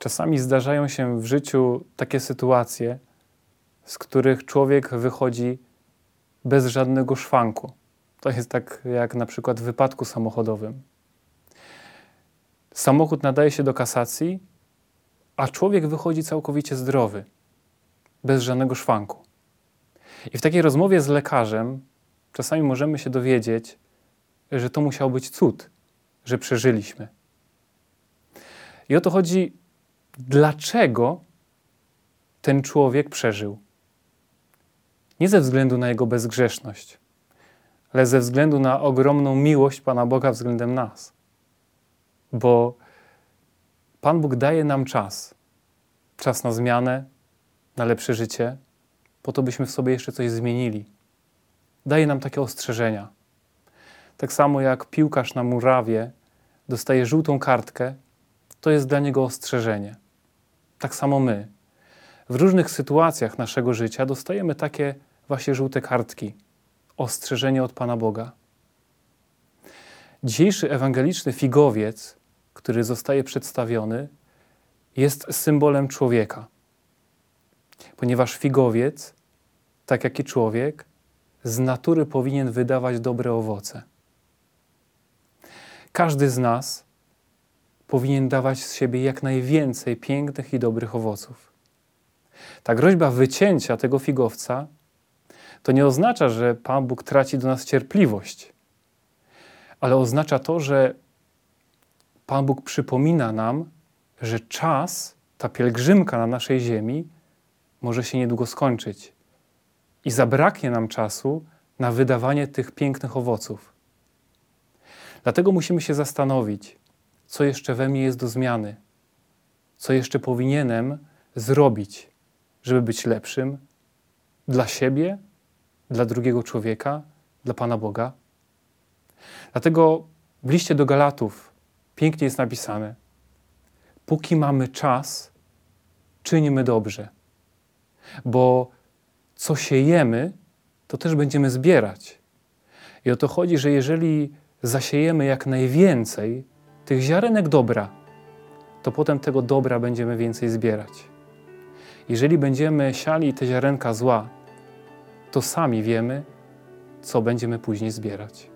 Czasami zdarzają się w życiu takie sytuacje, z których człowiek wychodzi bez żadnego szwanku. To jest tak jak na przykład w wypadku samochodowym. Samochód nadaje się do kasacji, a człowiek wychodzi całkowicie zdrowy, bez żadnego szwanku. I w takiej rozmowie z lekarzem czasami możemy się dowiedzieć, że to musiał być cud, że przeżyliśmy. I o to chodzi, dlaczego ten człowiek przeżył. Nie ze względu na jego bezgrzeszność, ale ze względu na ogromną miłość Pana Boga względem nas. Bo Pan Bóg daje nam czas. Czas na zmianę, na lepsze życie, po to byśmy w sobie jeszcze coś zmienili. Daje nam takie ostrzeżenia. Tak samo jak piłkarz na murawie dostaje żółtą kartkę, to jest dla niego ostrzeżenie. Tak samo my. W różnych sytuacjach naszego życia dostajemy takie właśnie żółte kartki ostrzeżenie od Pana Boga. Dzisiejszy ewangeliczny figowiec, który zostaje przedstawiony, jest symbolem człowieka. Ponieważ figowiec, tak jak i człowiek, z natury powinien wydawać dobre owoce. Każdy z nas powinien dawać z siebie jak najwięcej pięknych i dobrych owoców. Ta groźba wycięcia tego figowca to nie oznacza, że Pan Bóg traci do nas cierpliwość, ale oznacza to, że Pan Bóg przypomina nam, że czas, ta pielgrzymka na naszej ziemi może się niedługo skończyć i zabraknie nam czasu na wydawanie tych pięknych owoców. Dlatego musimy się zastanowić, co jeszcze we mnie jest do zmiany, co jeszcze powinienem zrobić, żeby być lepszym dla siebie dla drugiego człowieka, dla Pana Boga. Dlatego w liście do Galatów pięknie jest napisane: Póki mamy czas, czynimy dobrze, bo co siejemy, to też będziemy zbierać. I o to chodzi, że jeżeli zasiejemy jak najwięcej tych ziarenek dobra, to potem tego dobra będziemy więcej zbierać. Jeżeli będziemy siali te ziarenka zła, to sami wiemy, co będziemy później zbierać.